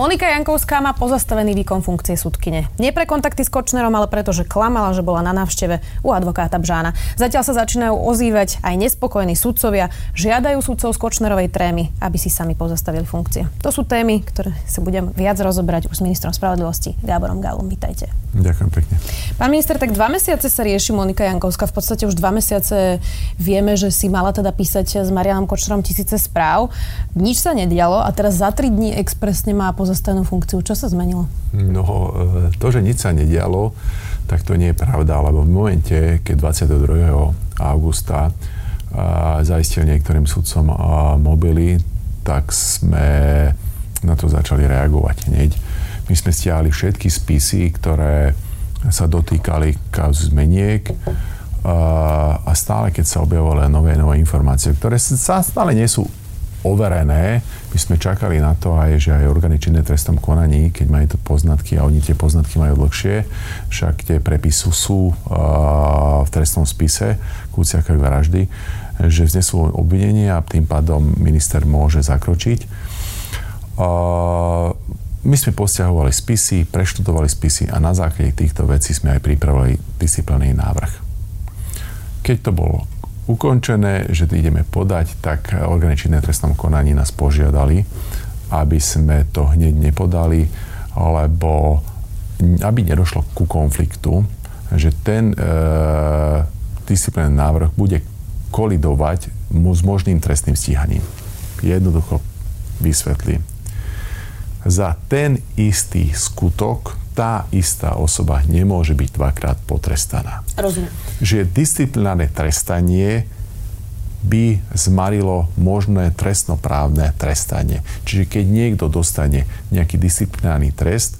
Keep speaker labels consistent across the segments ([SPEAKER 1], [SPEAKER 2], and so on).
[SPEAKER 1] Monika Jankovská má pozastavený výkon funkcie sudkyne. Nie pre kontakty s Kočnerom, ale preto, že klamala, že bola na návšteve u advokáta Bžána. Zatiaľ sa začínajú ozývať aj nespokojní sudcovia, žiadajú sudcov z Kočnerovej trémy, aby si sami pozastavili funkcie. To sú témy, ktoré sa budem viac rozobrať už s ministrom spravodlivosti Gáborom Galom. Vítajte.
[SPEAKER 2] Ďakujem pekne.
[SPEAKER 1] Pán minister, tak dva mesiace sa rieši Monika Jankovská. V podstate už dva mesiace vieme, že si mala teda písať s Marianom Kočnerom tisíce správ. Nič sa nedialo a teraz za tri dní expresne má pozastaviť zastanú funkciu. Čo sa zmenilo?
[SPEAKER 2] No, e, to, že nič sa nedialo, tak to nie je pravda, lebo v momente, keď 22. augusta zaistil niektorým sudcom mobily, tak sme na to začali reagovať hneď. My sme stiahli všetky spisy, ktoré sa dotýkali kauz zmeniek a stále, keď sa objavovali nové, nové informácie, ktoré sa stále nie sú overené. My sme čakali na to aj, že aj orgány činné trestom konaní, keď majú to poznatky a oni tie poznatky majú dlhšie, však tie prepisy sú uh, v trestnom spise Kuciaka vraždy, že vznesú obvinenie a tým pádom minister môže zakročiť. Uh, my sme posťahovali spisy, preštudovali spisy a na základe týchto vecí sme aj pripravili disciplinný návrh. Keď to bolo ukončené, že to ideme podať, tak orgány činné trestnom konaní nás požiadali, aby sme to hneď nepodali, lebo aby nedošlo ku konfliktu, že ten e, disciplinárny návrh bude kolidovať mu s možným trestným stíhaním. Jednoducho vysvetlím. Za ten istý skutok tá istá osoba nemôže byť dvakrát potrestaná.
[SPEAKER 1] Rozumiem.
[SPEAKER 2] Že disciplinárne trestanie by zmarilo možné trestnoprávne trestanie. Čiže keď niekto dostane nejaký disciplinárny trest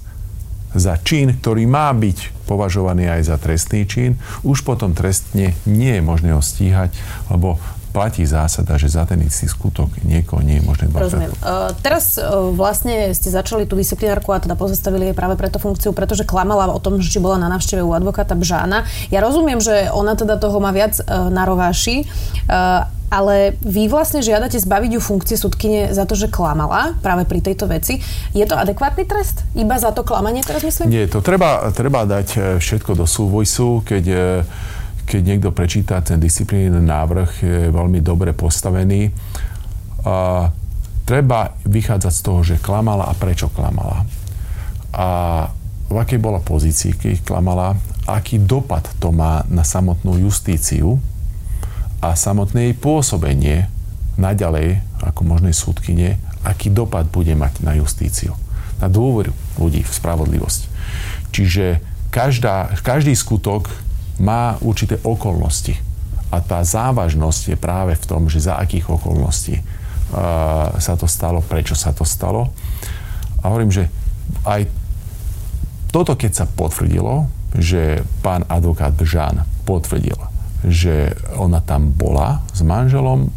[SPEAKER 2] za čin, ktorý má byť považovaný aj za trestný čin, už potom trestne nie je možné ho stíhať, lebo platí zásada, že za ten istý skutok niekoho nie je možné
[SPEAKER 1] Rozumiem. Uh, teraz uh, vlastne ste začali tú disciplinárku a teda pozastavili jej práve preto funkciu, pretože klamala o tom, že či bola na návšteve u advokáta Bžána. Ja rozumiem, že ona teda toho má viac uh, na rováši, uh, ale vy vlastne žiadate zbaviť ju funkcie sudkyne za to, že klamala práve pri tejto veci. Je to adekvátny trest? Iba za to klamanie teraz myslím?
[SPEAKER 2] Nie, to treba, treba dať všetko do súvojsu, keď keď niekto prečíta ten disciplínny návrh, je veľmi dobre postavený. A treba vychádzať z toho, že klamala a prečo klamala. A v akej bola pozícii, keď klamala, aký dopad to má na samotnú justíciu a samotné jej pôsobenie naďalej ako možnej súdkyne, aký dopad bude mať na justíciu, na dôveru ľudí v spravodlivosť. Čiže každá, každý skutok má určité okolnosti. A tá závažnosť je práve v tom, že za akých okolností uh, sa to stalo, prečo sa to stalo. A hovorím, že aj toto, keď sa potvrdilo, že pán advokát Žán potvrdil, že ona tam bola s manželom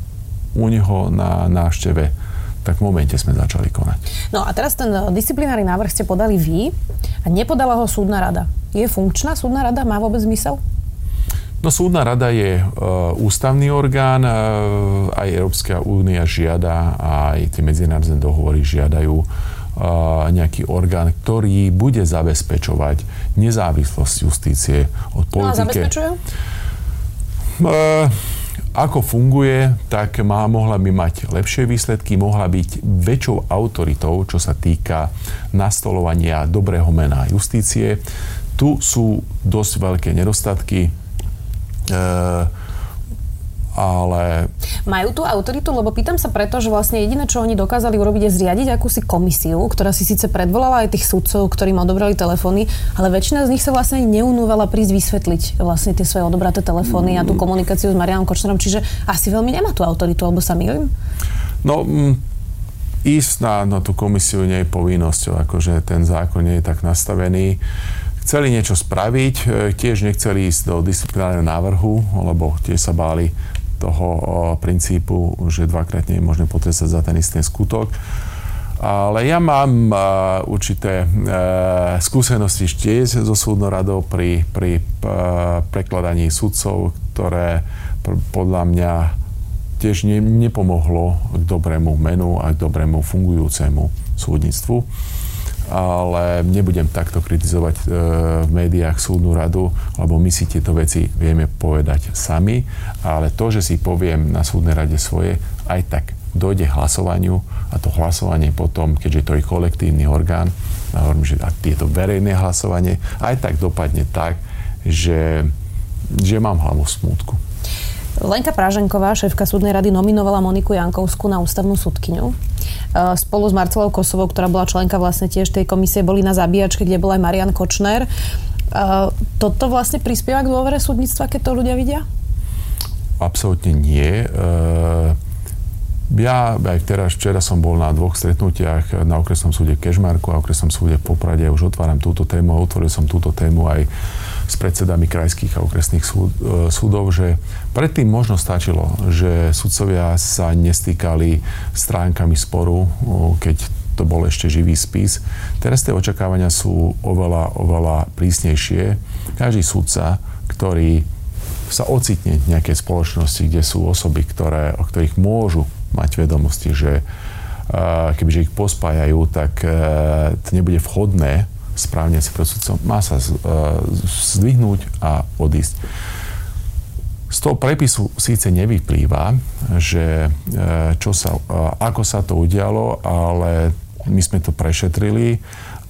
[SPEAKER 2] u neho na návšteve, tak v momente sme začali konať.
[SPEAKER 1] No a teraz ten disciplinárny návrh ste podali vy a nepodala ho súdna rada. Je funkčná súdna rada? Má vôbec zmysel?
[SPEAKER 2] No súdna rada je e, ústavný orgán, e, aj Európska únia žiada, aj tie medzinárodné dohovory žiadajú e, nejaký orgán, ktorý bude zabezpečovať nezávislosť justície od politike. No a
[SPEAKER 1] zabezpečujú?
[SPEAKER 2] ako funguje, tak má, mohla by mať lepšie výsledky, mohla byť väčšou autoritou, čo sa týka nastolovania dobrého mena justície. Tu sú dosť veľké nedostatky ale...
[SPEAKER 1] Majú tú autoritu? Lebo pýtam sa preto, že vlastne jediné, čo oni dokázali urobiť, je zriadiť akúsi komisiu, ktorá si síce predvolala aj tých sudcov, ktorým odobrali telefóny, ale väčšina z nich sa vlastne neunúvala prísť vysvetliť vlastne tie svoje odobraté telefóny a tú komunikáciu s Marianom Kočnerom, čiže asi veľmi nemá tú autoritu, alebo sa milím?
[SPEAKER 2] No, m- ísť na, na tú komisiu nie je povinnosťou, akože ten zákon nie je tak nastavený chceli niečo spraviť, e, tiež nechceli ísť do disciplinárneho návrhu, lebo tiež sa báli toho princípu, že dvakrát nie je možné potrestať za ten istý skutok. Ale ja mám uh, určité skúsenosti tiež zo súdnoradov pri, pri uh, prekladaní sudcov, ktoré podľa mňa tiež ne, nepomohlo k dobrému menu a k dobrému fungujúcemu súdnictvu. Ale nebudem takto kritizovať e, v médiách súdnu radu, lebo my si tieto veci vieme povedať sami, ale to, že si poviem na súdnej rade svoje, aj tak dojde k hlasovaniu a to hlasovanie potom, keďže to je kolektívny orgán, a hovorím, že a tieto verejné hlasovanie aj tak dopadne tak, že, že mám hlavu smútku.
[SPEAKER 1] Lenka Práženková, šéfka súdnej rady, nominovala Moniku Jankovskú na ústavnú súdkyňu. E, spolu s Marcelou Kosovou, ktorá bola členka vlastne tiež tej komisie, boli na zabíjačke, kde bol aj Marian Kočner. E, toto vlastne prispieva k dôvere súdnictva, keď to ľudia vidia?
[SPEAKER 2] Absolútne nie. E, ja aj teraz, včera som bol na dvoch stretnutiach na okresnom súde Kežmarku a okresnom súde v Poprade. Už otváram túto tému a otvoril som túto tému aj s predsedami krajských a okresných súd, e, súdov, že predtým možno stačilo, že sudcovia sa nestýkali stránkami sporu, keď to bol ešte živý spis. Teraz tie očakávania sú oveľa, oveľa prísnejšie. Každý sudca, ktorý sa ocitne v nejakej spoločnosti, kde sú osoby, ktoré, o ktorých môžu mať vedomosti, že kebyže ich pospájajú, tak e, to nebude vhodné správne si pred sudcom, má sa e, zdvihnúť a odísť. Z toho prepisu síce nevyplýva, že e, čo sa, ako sa to udialo, ale my sme to prešetrili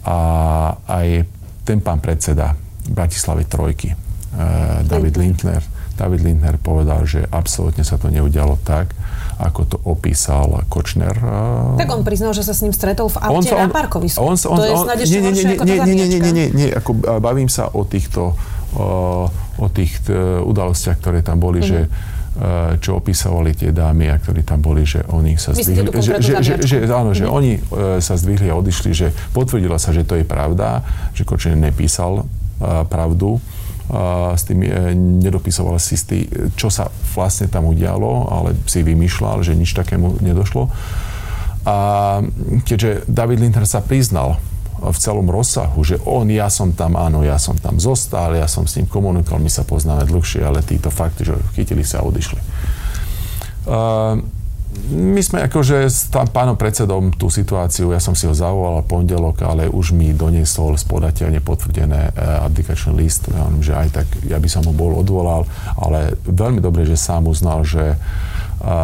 [SPEAKER 2] a aj ten pán predseda Bratislavy Trojky, David Lindner, David Lindner povedal, že absolútne sa to neudialo tak, ako to opísal Kočner.
[SPEAKER 1] Tak on priznal, že sa s ním stretol v aute on, na parkovisku. On, on, to je ešte nie, nie, nie,
[SPEAKER 2] nie, nie, nie, nie, nie, nie, ako bavím sa o týchto o, o tých e, udalostiach, ktoré tam boli, mm-hmm. že e, čo opisovali tie dámy a ktorí tam boli, že oni sa zdvihli, že, že, že, že, áno, že mhm. oni e, sa zdvihli a odišli, že potvrdilo sa, že to je pravda, že Kočner nepísal pravdu s tým nedopisoval si tý, čo sa vlastne tam udialo, ale si vymýšľal, že nič takému nedošlo. A keďže David Lindner sa priznal v celom rozsahu, že on, ja som tam, áno, ja som tam zostal, ja som s ním komunikoval, my sa poznáme dlhšie, ale títo fakty, že chytili sa a odišli. Uh, my sme akože s tam pánom predsedom tú situáciu, ja som si ho zavolal pondelok, ale už mi doniesol spodateľne potvrdené eh, abdikačný list. Ja že aj tak ja by som ho bol odvolal, ale veľmi dobre, že sám uznal, že a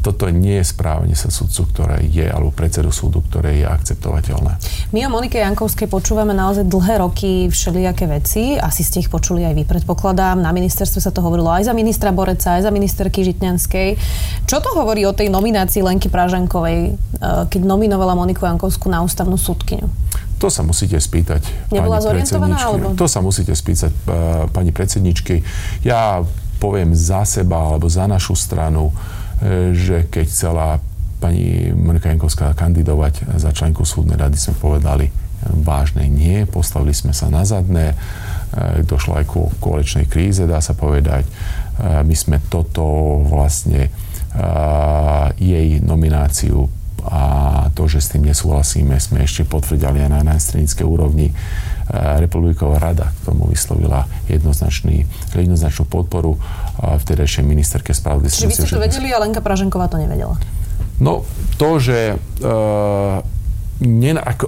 [SPEAKER 2] toto nie je správanie sa sudcu, ktoré je, alebo predsedu súdu, ktoré je akceptovateľné.
[SPEAKER 1] My o Monike Jankovskej počúvame naozaj dlhé roky všelijaké veci. Asi ste ich počuli aj vy, predpokladám. Na ministerstve sa to hovorilo aj za ministra Boreca, aj za ministerky Žitňanskej. Čo to hovorí o tej nominácii Lenky Pražankovej, e, keď nominovala Moniku Jankovskú na ústavnú súdkyňu?
[SPEAKER 2] To sa musíte spýtať
[SPEAKER 1] Nebola pani predsedničky. Alebo?
[SPEAKER 2] To sa musíte spýtať uh, pani predsedničky. Ja poviem za seba alebo za našu stranu, e, že keď chcela pani Monika Jankovská kandidovať za členku súdnej rady, sme povedali vážne nie, postavili sme sa na zadné, e, došlo aj ku kolečnej kríze, dá sa povedať. E, my sme toto vlastne jej nomináciu a to, že s tým nesúhlasíme, sme ešte potvrdili aj na najstranickej úrovni republiková rada k tomu vyslovila jednoznačný, jednoznačnú podporu vtedajšej ministerke spravodlivosti.
[SPEAKER 1] Čiže vy ste to vedeli a Lenka Praženková to nevedela?
[SPEAKER 2] No, to, že uh, ne, ako,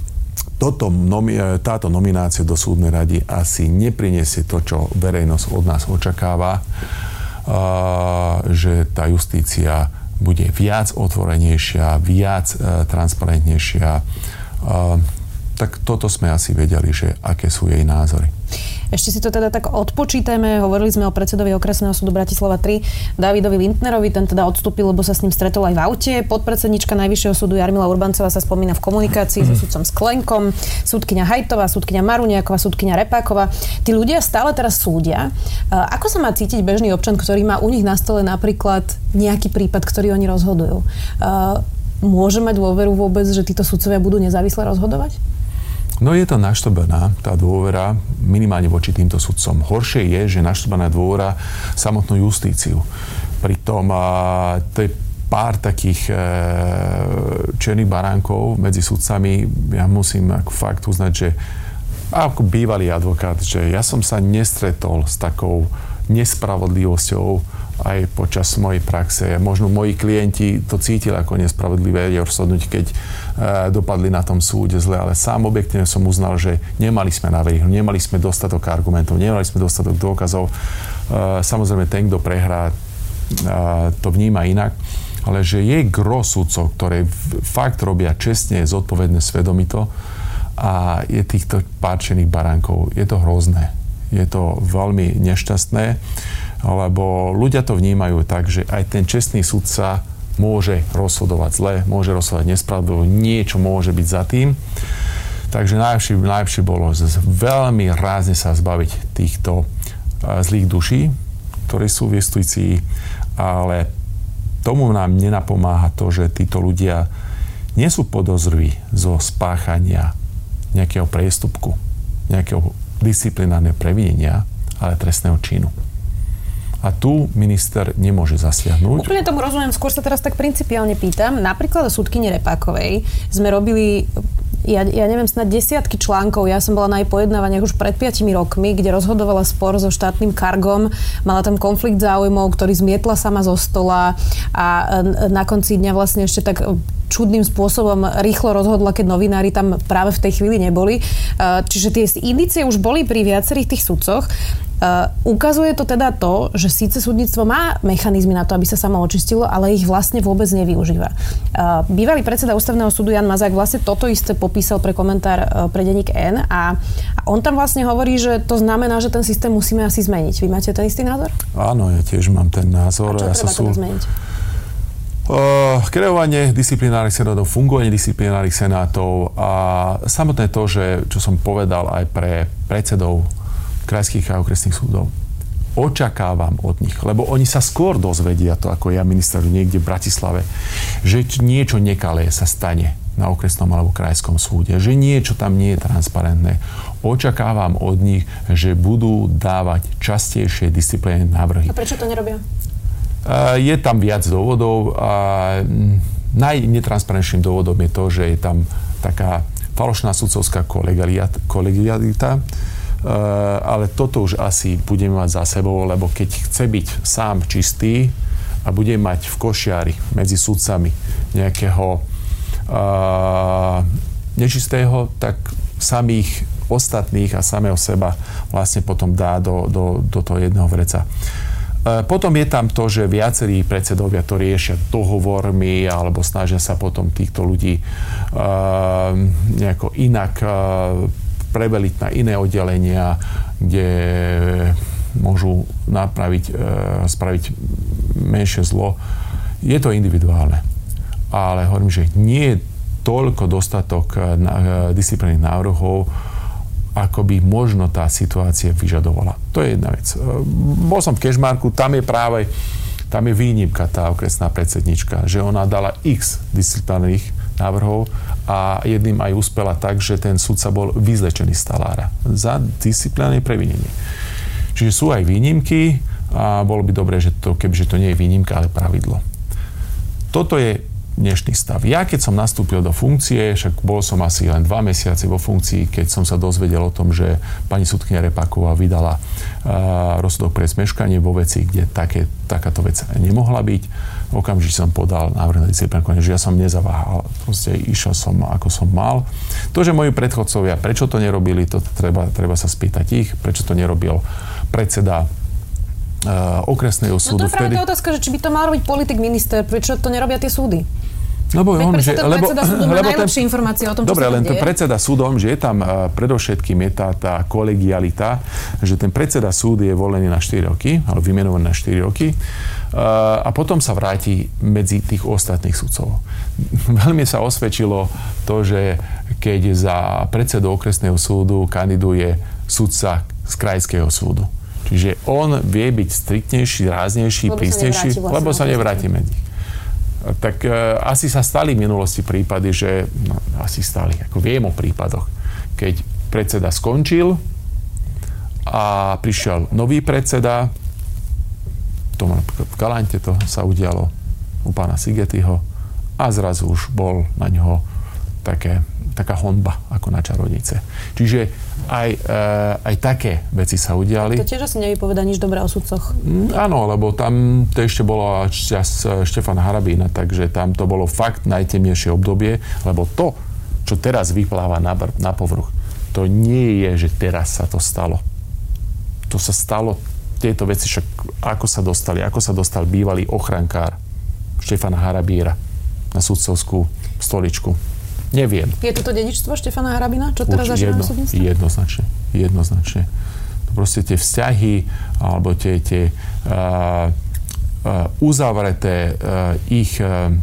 [SPEAKER 2] toto, nomi, táto nominácia do súdnej rady asi nepriniesie to, čo verejnosť od nás očakáva, uh, že tá justícia bude viac otvorenejšia, viac uh, transparentnejšia. Uh, tak toto sme asi vedeli, že aké sú jej názory.
[SPEAKER 1] Ešte si to teda tak odpočítame. Hovorili sme o predsedovi okresného súdu Bratislava 3, Davidovi Lindnerovi. Ten teda odstúpil, lebo sa s ním stretol aj v aute. Podpredsednička Najvyššieho súdu Jarmila Urbancová sa spomína v komunikácii mm. so sudcom Sklenkom, súdkynia Hajtová, súdkynia Maruniaková, súdkynia Repáková. Tí ľudia stále teraz súdia. Ako sa má cítiť bežný občan, ktorý má u nich na stole napríklad nejaký prípad, ktorý oni rozhodujú? Môže mať dôveru vôbec, že títo sudcovia budú nezávisle rozhodovať?
[SPEAKER 2] No je to naštobená tá dôvera minimálne voči týmto sudcom. Horšie je, že naštobená dôvera samotnú justíciu. Pritom to je pár takých e, černých baránkov medzi sudcami. Ja musím ako fakt uznať, že ako bývalý advokát, že ja som sa nestretol s takou nespravodlivosťou aj počas mojej praxe. Možno moji klienti to cítili ako nespravodlivé rozhodnúť, keď e, dopadli na tom súde zle, ale sám objektívne som uznal, že nemali sme na výhru, nemali sme dostatok argumentov, nemali sme dostatok dôkazov. E, samozrejme, ten, kto prehrá, e, to vníma inak ale že je gro sudcov, ktoré fakt robia čestne, zodpovedne, svedomito a je týchto páčených baránkov. Je to hrozné. Je to veľmi nešťastné, lebo ľudia to vnímajú tak, že aj ten čestný sudca môže rozhodovať zle, môže rozhodovať nespravodlivo, niečo môže byť za tým. Takže najlepšie, najlepšie bolo veľmi rázne sa zbaviť týchto zlých duší, ktorí sú v ale tomu nám nenapomáha to, že títo ľudia nie sú podozriví zo spáchania nejakého priestupku, nejakého disciplinárneho previnenia, ale trestného činu. A tu minister nemôže zasiahnuť.
[SPEAKER 1] Úplne tomu rozumiem, skôr sa teraz tak principiálne pýtam. Napríklad o súdkyni Repákovej sme robili ja, ja neviem, snad desiatky článkov. Ja som bola na jej pojednávaniach už pred 5 rokmi, kde rozhodovala spor so štátnym kargom. Mala tam konflikt záujmov, ktorý zmietla sama zo stola a na konci dňa vlastne ešte tak čudným spôsobom rýchlo rozhodla, keď novinári tam práve v tej chvíli neboli. Čiže tie indície už boli pri viacerých tých sudcoch. Uh, ukazuje to teda to, že síce súdnictvo má mechanizmy na to, aby sa samo očistilo, ale ich vlastne vôbec nevyužíva. Bývalý predseda ústavného súdu Jan Mazák vlastne toto isté popísal pre komentár uh, pre denník N a, a on tam vlastne hovorí, že to znamená, že ten systém musíme asi zmeniť. Vy máte ten istý názor?
[SPEAKER 2] Áno, ja tiež mám ten názor.
[SPEAKER 1] A čo
[SPEAKER 2] ja
[SPEAKER 1] treba sa teda zmeniť?
[SPEAKER 2] Uh, kreovanie disciplinárnych senátov, fungovanie disciplinárnych senátov a samotné to, že, čo som povedal aj pre predsedov krajských a okresných súdov. Očakávam od nich, lebo oni sa skôr dozvedia to, ako ja minister niekde v Bratislave, že niečo nekalé sa stane na okresnom alebo krajskom súde, že niečo tam nie je transparentné. Očakávam od nich, že budú dávať častejšie disciplíne návrhy.
[SPEAKER 1] A prečo to nerobia?
[SPEAKER 2] Je tam viac dôvodov a najnetransparentnejším dôvodom je to, že je tam taká falošná sudcovská kolegialita, ale toto už asi budeme mať za sebou, lebo keď chce byť sám čistý a bude mať v košiari medzi sudcami nejakého nečistého, tak samých ostatných a samého seba vlastne potom dá do, do, do toho jedného vreca. Eh, potom je tam to, že viacerí predsedovia to riešia dohovormi alebo snažia sa potom týchto ľudí uh, nejako inak uh, preveliť na iné oddelenia, kde môžu napraviť, e, spraviť menšie zlo. Je to individuálne. Ale hovorím, že nie je toľko dostatok e, e, disciplinných návrhov, ako by možno tá situácia vyžadovala. To je jedna vec. Bol som v Kešmarku, tam je práve tam je výnimka tá okresná predsednička, že ona dala x disciplinárnych návrhov a jedným aj uspela tak, že ten sudca bol vyzlečený z talára za disciplinárne previnenie. Čiže sú aj výnimky a bolo by dobré, že to, kebyže to nie je výnimka, ale pravidlo. Toto je dnešný stav. Ja keď som nastúpil do funkcie, však bol som asi len dva mesiace vo funkcii, keď som sa dozvedel o tom, že pani sudkynia Repáková vydala uh, rozsudok pre zmeškanie vo veci, kde také, takáto vec nemohla byť. Okamžite som podal návrh na disciplinárne že ja som nezaváhal. Proste išiel som, ako som mal. To, že moji predchodcovia, prečo to nerobili, to treba, treba sa spýtať ich, prečo to nerobil predseda uh, okresného súdu.
[SPEAKER 1] No to je práve vtedy... otázka, že či by to mal robiť politik minister, prečo to nerobia tie súdy?
[SPEAKER 2] Lebo on, že,
[SPEAKER 1] lebo, lebo ten, informácie o tom,
[SPEAKER 2] Dobre, len ten predseda súdom, že je tam uh, predovšetkým je tá, tá kolegialita, že ten predseda súd je volený na 4 roky, alebo vymenovaný na 4 roky uh, a potom sa vráti medzi tých ostatných súdcov. Veľmi sa osvedčilo to, že keď za predsedu okresného súdu kandiduje súdca z krajského súdu. Čiže on vie byť striktnejší, ráznejší, lebo prísnejší, sa lebo sa nevráti medzi tak e, asi sa stali v minulosti prípady, že no, asi stali, ako viem o prípadoch, keď predseda skončil a prišiel nový predseda, to napríklad v Galante to sa udialo, u pána Sigetyho a zrazu už bol na ňoho také, taká honba ako na čarodnice. Čiže aj, e, aj také veci sa udiali.
[SPEAKER 1] To tiež asi nevypoveda nič dobré o sudcoch.
[SPEAKER 2] Mm, áno, lebo tam to ešte bolo čas Štefana Harabína, takže tam to bolo fakt najtemnejšie obdobie, lebo to, čo teraz vypláva na, na povrch, to nie je, že teraz sa to stalo. To sa stalo tieto veci, však ako sa dostali, ako sa dostal bývalý ochrankár Štefana Harabíra na sudcovskú stoličku. Neviem.
[SPEAKER 1] Je toto dedičstvo Štefana Harabina, čo teraz zažívame jedno?
[SPEAKER 2] Jednoznačne. Jednoznačne. To proste tie vzťahy, alebo tie, tie uh, uh, uzavreté uh, ich uh,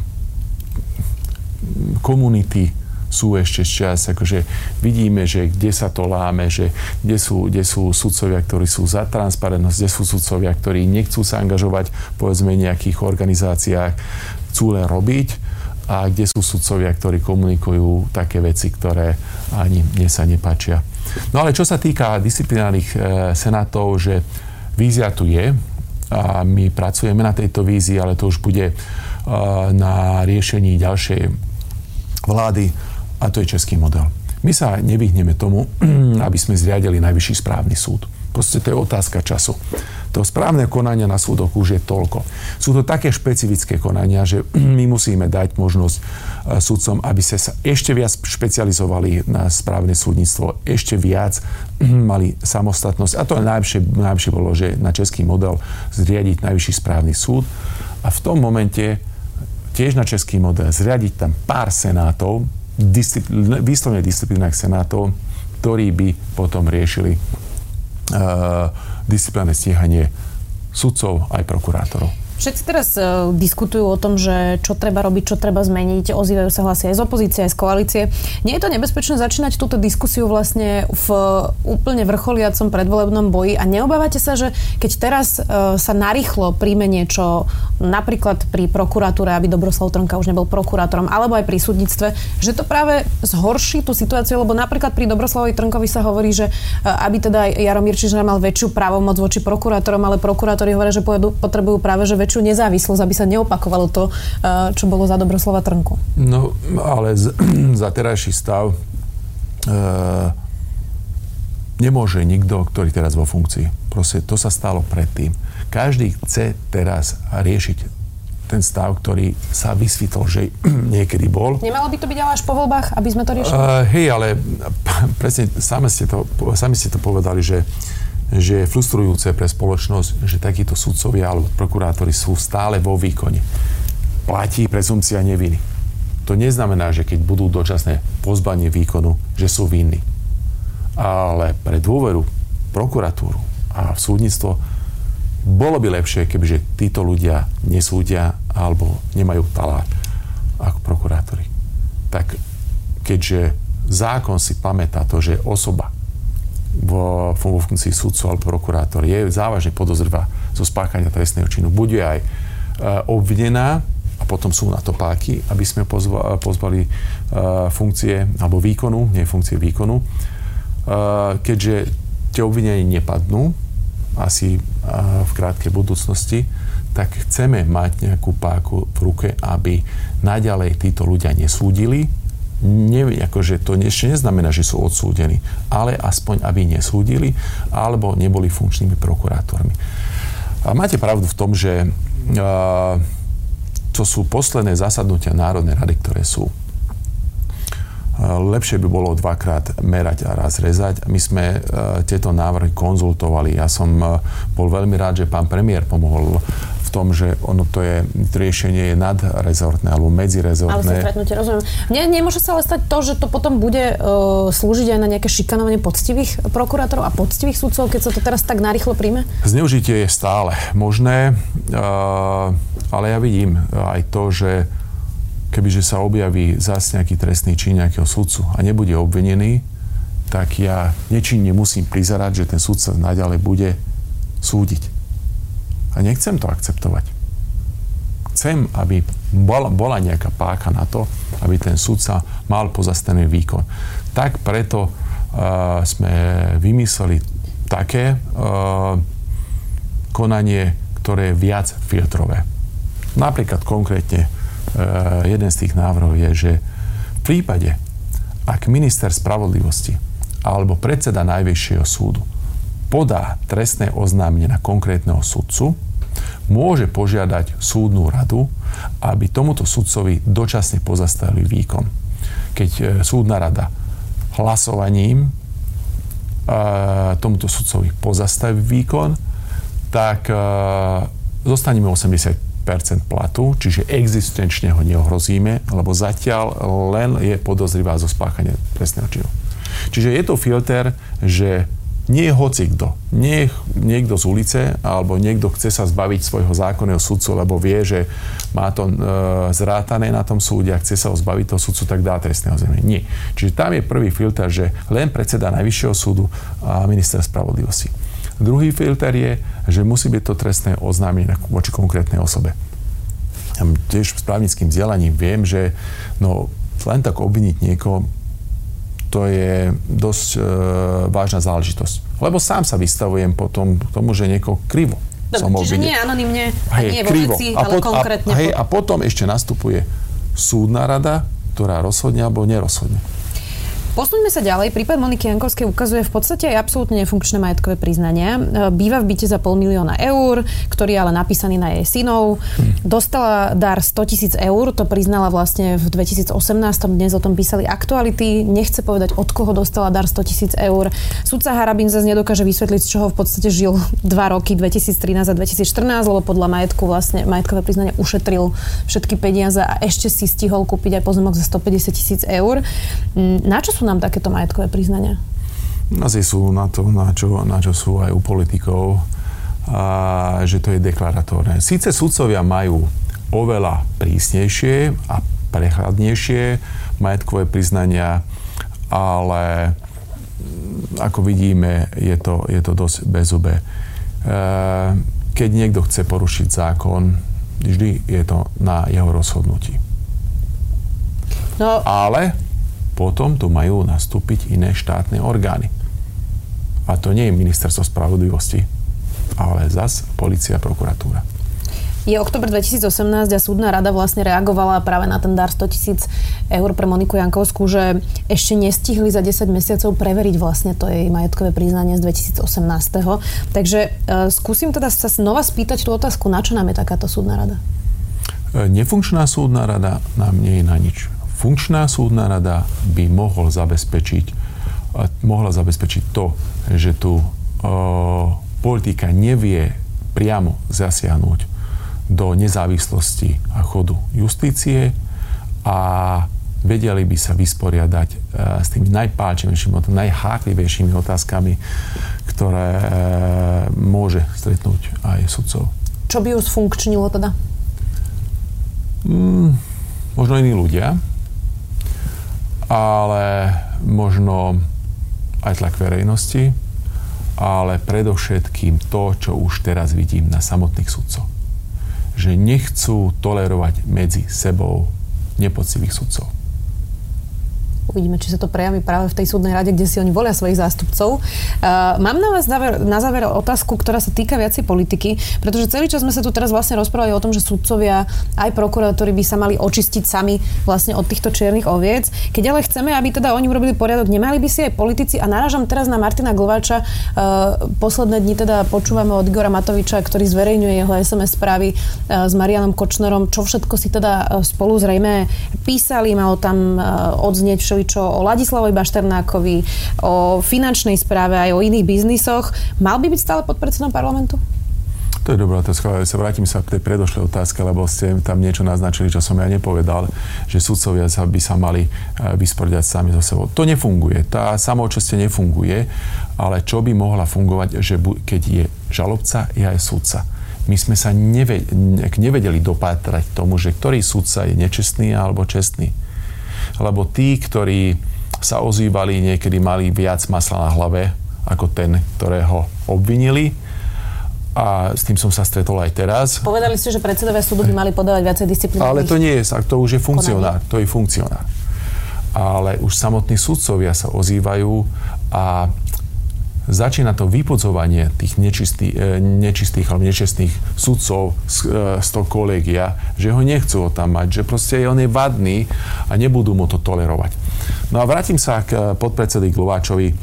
[SPEAKER 2] komunity sú ešte čas, akože vidíme, že kde sa to láme, že kde sú, kde sú sudcovia, ktorí sú za transparentnosť, kde sú sudcovia, ktorí nechcú sa angažovať povedzme nejakých organizáciách, chcú len robiť a kde sú sudcovia, ktorí komunikujú také veci, ktoré ani mne sa nepačia. No ale čo sa týka disciplinárnych e, senátov, že vízia tu je a my pracujeme na tejto vízii, ale to už bude e, na riešení ďalšej vlády a to je český model. My sa nevyhneme tomu, aby sme zriadili najvyšší správny súd. Proste to je otázka času. To správne konania na súdoch už je toľko. Sú to také špecifické konania, že my musíme dať možnosť e, sudcom, aby sa ešte viac špecializovali na správne súdnictvo, ešte viac mali samostatnosť. A to najlepšie, najlepšie bolo, že na český model zriadiť najvyšší správny súd. A v tom momente tiež na český model zriadiť tam pár senátov, discipl- výslovne disciplinách senátov, ktorí by potom riešili disciplinárne stíhanie sudcov aj prokurátorov.
[SPEAKER 1] Všetci teraz uh, diskutujú o tom, že čo treba robiť, čo treba zmeniť, ozývajú sa hlasy aj z opozície, aj z koalície. Nie je to nebezpečné začínať túto diskusiu vlastne v úplne vrcholiacom predvolebnom boji a neobávate sa, že keď teraz uh, sa narýchlo príjme niečo, napríklad pri prokuratúre, aby Dobroslav Trnka už nebol prokurátorom, alebo aj pri súdnictve, že to práve zhorší tú situáciu, lebo napríklad pri Dobroslavovi Trnkovi sa hovorí, že uh, aby teda Jaromír Čižar mal väčšiu právomoc voči prokurátorom, ale prokurátori hovoria, že potrebujú práve že väčšiu nezávislosť, aby sa neopakovalo to, eh, čo bolo za Dobroslova Trnku.
[SPEAKER 2] No, ale z, za terajší stav e, nemôže nikto, ktorý teraz vo funkcii. Proste to sa stalo predtým. Každý chce teraz riešiť ten stav, ktorý sa vysvítol, že niekedy bol.
[SPEAKER 1] Nemalo by to byť ale až po voľbách, aby sme to riešili?
[SPEAKER 2] Uh, hej, ale presne sami ste, to, sami ste to povedali, že že je frustrujúce pre spoločnosť, že takíto sudcovia alebo prokurátori sú stále vo výkone. Platí prezumcia neviny. To neznamená, že keď budú dočasné pozbanie výkonu, že sú vinní. Ale pre dôveru prokuratúru a v súdnictvo bolo by lepšie, kebyže títo ľudia nesúdia alebo nemajú talát ako prokurátori. Tak keďže zákon si pamätá to, že osoba, vo, funkcii sudcu alebo prokurátor je závažne podozrivá zo spáchania trestného činu. Bude aj e, obvinená a potom sú na to páky, aby sme pozva, pozvali e, funkcie alebo výkonu, nie funkcie výkonu. E, keďže tie obvinenia nepadnú, asi e, v krátkej budúcnosti, tak chceme mať nejakú páku v ruke, aby naďalej títo ľudia nesúdili, ne, akože to ešte neznamená, že sú odsúdení, ale aspoň, aby nesúdili alebo neboli funkčnými prokurátormi. A máte pravdu v tom, že uh, to sú posledné zasadnutia Národnej rady, ktoré sú. Lepšie by bolo dvakrát merať a raz rezať. My sme tieto návrhy konzultovali. Ja som bol veľmi rád, že pán premiér pomohol tom, že ono to je, riešenie je nadrezortné alebo medzirezortné.
[SPEAKER 1] Ale stretnutie, rozumiem. Nie, nemôže sa ale stať to, že to potom bude uh, slúžiť aj na nejaké šikanovanie poctivých prokurátorov a poctivých sudcov, keď sa to teraz tak narýchlo príjme?
[SPEAKER 2] Zneužitie je stále možné, uh, ale ja vidím aj to, že kebyže sa objaví zase nejaký trestný čin nejakého sudcu a nebude obvinený, tak ja nečinne musím prizerať, že ten sudca naďalej bude súdiť. A nechcem to akceptovať. Chcem, aby bola, bola nejaká páka na to, aby ten sudca mal pozastavený výkon. Tak preto uh, sme vymysleli také uh, konanie, ktoré je viac filtrové. Napríklad konkrétne jeden z tých návrhov je, že v prípade, ak minister spravodlivosti alebo predseda Najvyššieho súdu podá trestné oznámenie na konkrétneho sudcu, môže požiadať súdnu radu, aby tomuto sudcovi dočasne pozastavili výkon. Keď e, súdna rada hlasovaním e, tomuto sudcovi pozastaví výkon, tak e, zostaneme 80% platu, čiže existenčne ho neohrozíme, lebo zatiaľ len je podozrivá zo spáchania trestného činu. Čiže je to filter, že nie je hoci kto. Nie niekto z ulice alebo niekto chce sa zbaviť svojho zákonného sudcu, lebo vie, že má to e, zrátané na tom súde a chce sa ho zbaviť toho sudcu, tak dá trestného oznámenie. Nie. Čiže tam je prvý filter, že len predseda Najvyššieho súdu a minister spravodlivosti. Druhý filter je, že musí byť to trestné oznámenie voči konkrétnej osobe. Ja tiež s právnickým vzdelaním viem, že no, len tak obviniť niekoho to je dosť e, vážna záležitosť. Lebo sám sa vystavujem potom tomu, že niekoho krivo
[SPEAKER 1] Dobre, som čiže nie anonimne, hej, nie vo krivo. veci, a ale konkrétne.
[SPEAKER 2] A, hej, a potom ešte nastupuje súdna rada, ktorá rozhodne alebo nerozhodne.
[SPEAKER 1] Posuňme sa ďalej. Prípad Moniky Jankovskej ukazuje v podstate aj absolútne nefunkčné majetkové priznania. E, býva v byte za pol milióna eur, ktorý je ale napísaný na jej synov. Dostala dar 100 tisíc eur, to priznala vlastne v 2018, dnes o tom písali aktuality. Nechce povedať, od koho dostala dar 100 tisíc eur. Sudca Harabin zase nedokáže vysvetliť, z čoho v podstate žil 2 roky, 2013 a 2014, lebo podľa majetku vlastne majetkové priznania ušetril všetky peniaze a ešte si stihol kúpiť aj pozemok za 150 tisíc eur. Na čo sú sú nám takéto majetkové priznania?
[SPEAKER 2] Asi sú na to, na čo, na čo sú aj u politikov, a že to je deklaratórne. Síce sudcovia majú oveľa prísnejšie a prehľadnejšie majetkové priznania, ale ako vidíme, je to, je to dosť bezube. E, keď niekto chce porušiť zákon, vždy je to na jeho rozhodnutí. No. Ale potom tu majú nastúpiť iné štátne orgány. A to nie je ministerstvo spravodlivosti, ale zas policia a prokuratúra.
[SPEAKER 1] Je oktober 2018 a súdna rada vlastne reagovala práve na ten dar 100 tisíc eur pre Moniku Jankovskú, že ešte nestihli za 10 mesiacov preveriť vlastne to jej majetkové priznanie z 2018. Takže e, skúsim teda sa znova spýtať tú otázku, na čo nám je takáto súdna rada?
[SPEAKER 2] E, nefunkčná súdna rada nám nie je na nič funkčná súdna rada by mohol zabezpečiť, mohla zabezpečiť to, že tu uh, politika nevie priamo zasiahnuť do nezávislosti a chodu justície a vedeli by sa vysporiadať uh, s tými najpálčivejšími, najháklivejšími otázkami, ktoré uh, môže stretnúť aj sudcov.
[SPEAKER 1] Čo by ju sfunkčnilo teda?
[SPEAKER 2] Mm, možno iní ľudia, ale možno aj tlak verejnosti, ale predovšetkým to, čo už teraz vidím na samotných sudcoch. Že nechcú tolerovať medzi sebou nepocivých sudcov.
[SPEAKER 1] Uvidíme, či sa to prejaví práve v tej súdnej rade, kde si oni volia svojich zástupcov. Uh, mám na vás na záver otázku, ktorá sa týka viacej politiky, pretože celý čas sme sa tu teraz vlastne rozprávali o tom, že sudcovia aj prokurátori by sa mali očistiť sami vlastne od týchto čiernych oviec. Keď ale chceme, aby teda oni urobili poriadok, nemali by si aj politici, a narážam teraz na Martina Glováča, uh, posledné dni teda počúvame od Igora Matoviča, ktorý zverejňuje jeho SMS správy uh, s Marianom Kočnerom, čo všetko si teda spolu zrejme písali, malo tam odznieť čo o Ladislavovi Bašternákovi, o finančnej správe aj o iných biznisoch. Mal by byť stále pod predsedom parlamentu?
[SPEAKER 2] To je dobrá otázka, sa vrátim sa k tej predošlej otázke, lebo ste tam niečo naznačili, čo som ja nepovedal, že sudcovia by sa mali e, vysporiadať sami so sebou. To nefunguje. Tá samoučastie nefunguje, ale čo by mohla fungovať, že keď je žalobca, je aj sudca. My sme sa nevedeli dopátrať tomu, že ktorý sudca je nečestný alebo čestný lebo tí, ktorí sa ozývali, niekedy mali viac masla na hlave ako ten, ktorého obvinili. A s tým som sa stretol aj teraz.
[SPEAKER 1] Povedali ste, že predsedovia súdu by mali podávať viacej disciplinárnych
[SPEAKER 2] Ale to nie je, to už je funkcionár. To je funkcionár. Ale už samotní sudcovia sa ozývajú a začína to vypodzovanie tých nečistý, e, nečistých alebo nečestných sudcov z, e, z toho kolegia, že ho nechcú tam mať, že proste on je vadný a nebudú mu to tolerovať. No a vrátim sa k e, podpredsedy Glováčovi.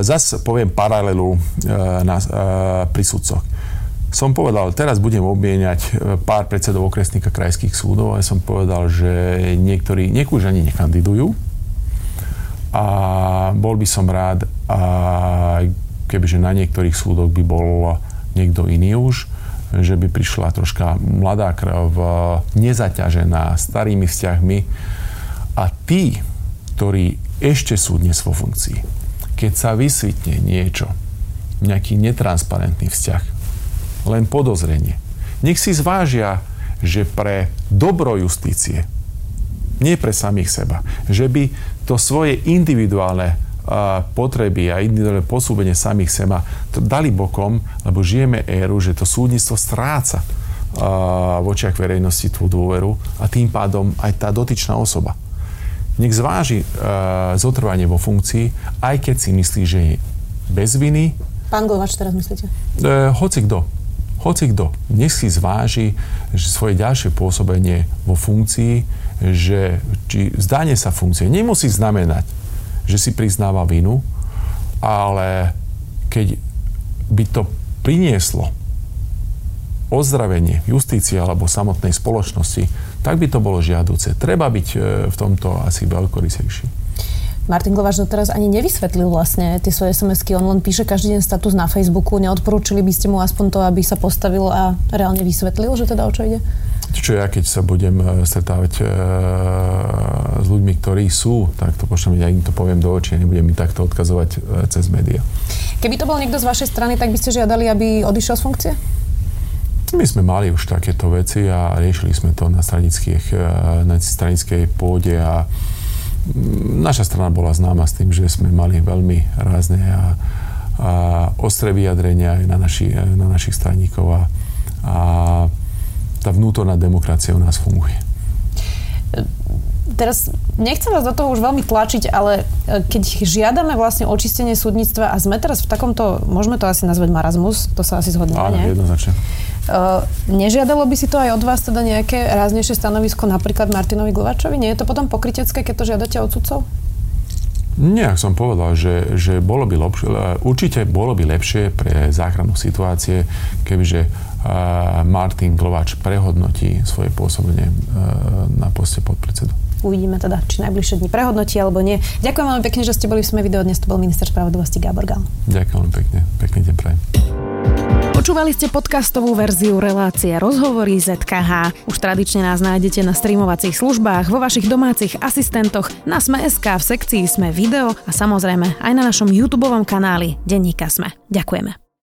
[SPEAKER 2] Zas poviem paralelu na, pri sudcoch. Som povedal, teraz budem obmieniať pár predsedov okresných a krajských súdov a som povedal, že niektorí, niekúž ani nekandidujú, a bol by som rád, a kebyže na niektorých súdoch by bol niekto iný už, že by prišla troška mladá krv, nezaťažená starými vzťahmi a tí, ktorí ešte sú dnes vo funkcii, keď sa vysvitne niečo, nejaký netransparentný vzťah, len podozrenie, nech si zvážia, že pre dobro justície, nie pre samých seba, že by to svoje individuálne potreby a individuálne posúbenie samých seba dali bokom, lebo žijeme éru, že to súdnictvo stráca v očiach verejnosti tú dôveru a tým pádom aj tá dotyčná osoba. Nech zváži zotrvanie vo funkcii, aj keď si myslí, že je bez viny.
[SPEAKER 1] Pán Glovač teraz myslíte?
[SPEAKER 2] E, hoci kto. Hoci kto. Nech si zváži že svoje ďalšie pôsobenie vo funkcii že či zdanie sa funkcie nemusí znamenať, že si priznáva vinu, ale keď by to prinieslo ozdravenie justície alebo samotnej spoločnosti, tak by to bolo žiaduce. Treba byť e, v tomto asi veľkorysejší.
[SPEAKER 1] Martin Glováš teraz ani nevysvetlil vlastne tie svoje SMS-ky. On len píše každý deň status na Facebooku. Neodporúčili by ste mu aspoň to, aby sa postavil a reálne vysvetlil, že teda o čo ide?
[SPEAKER 2] Čo ja, keď sa budem e, stretávať e, s ľuďmi, ktorí sú, tak to pošlem, ja im to poviem do očí, nebudem mi takto odkazovať e, cez médiá.
[SPEAKER 1] Keby to bol niekto z vašej strany, tak by ste žiadali, aby odišiel z funkcie?
[SPEAKER 2] My sme mali už takéto veci a riešili sme to na, na stranickej pôde a naša strana bola známa s tým, že sme mali veľmi rázne a, a ostré vyjadrenia aj na, naši, na našich straníkov a, a tá vnútorná demokracia u nás funguje.
[SPEAKER 1] Teraz nechcem vás do toho už veľmi tlačiť, ale e, keď žiadame vlastne očistenie súdnictva a sme teraz v takomto, môžeme to asi nazvať marazmus, to sa asi zhodneme,
[SPEAKER 2] Áno,
[SPEAKER 1] nie?
[SPEAKER 2] jednoznačne.
[SPEAKER 1] Uh, nežiadalo by si to aj od vás teda nejaké ráznejšie stanovisko napríklad Martinovi Glovačovi? Nie je to potom pokrytecké, keď to žiadate od sudcov?
[SPEAKER 2] Nie, som povedal, že, že bolo by lepšie, určite bolo by lepšie pre záchranu situácie, kebyže Martin Glovač prehodnotí svoje pôsobenie uh, na poste podpredsedu.
[SPEAKER 1] Uvidíme teda, či najbližšie dni prehodnotí alebo nie. Ďakujem veľmi pekne, že ste boli v Sme video. Dnes to bol minister spravodlivosti Gábor Gál.
[SPEAKER 2] Ďakujem veľmi pekne. Pekný deň prajem.
[SPEAKER 1] Počúvali ste podcastovú verziu relácie Rozhovory ZKH. Už tradične nás nájdete na streamovacích službách, vo vašich domácich asistentoch, na Sme.sk, v sekcii Sme video a samozrejme aj na našom YouTube kanáli Denníka Sme. Ďakujeme.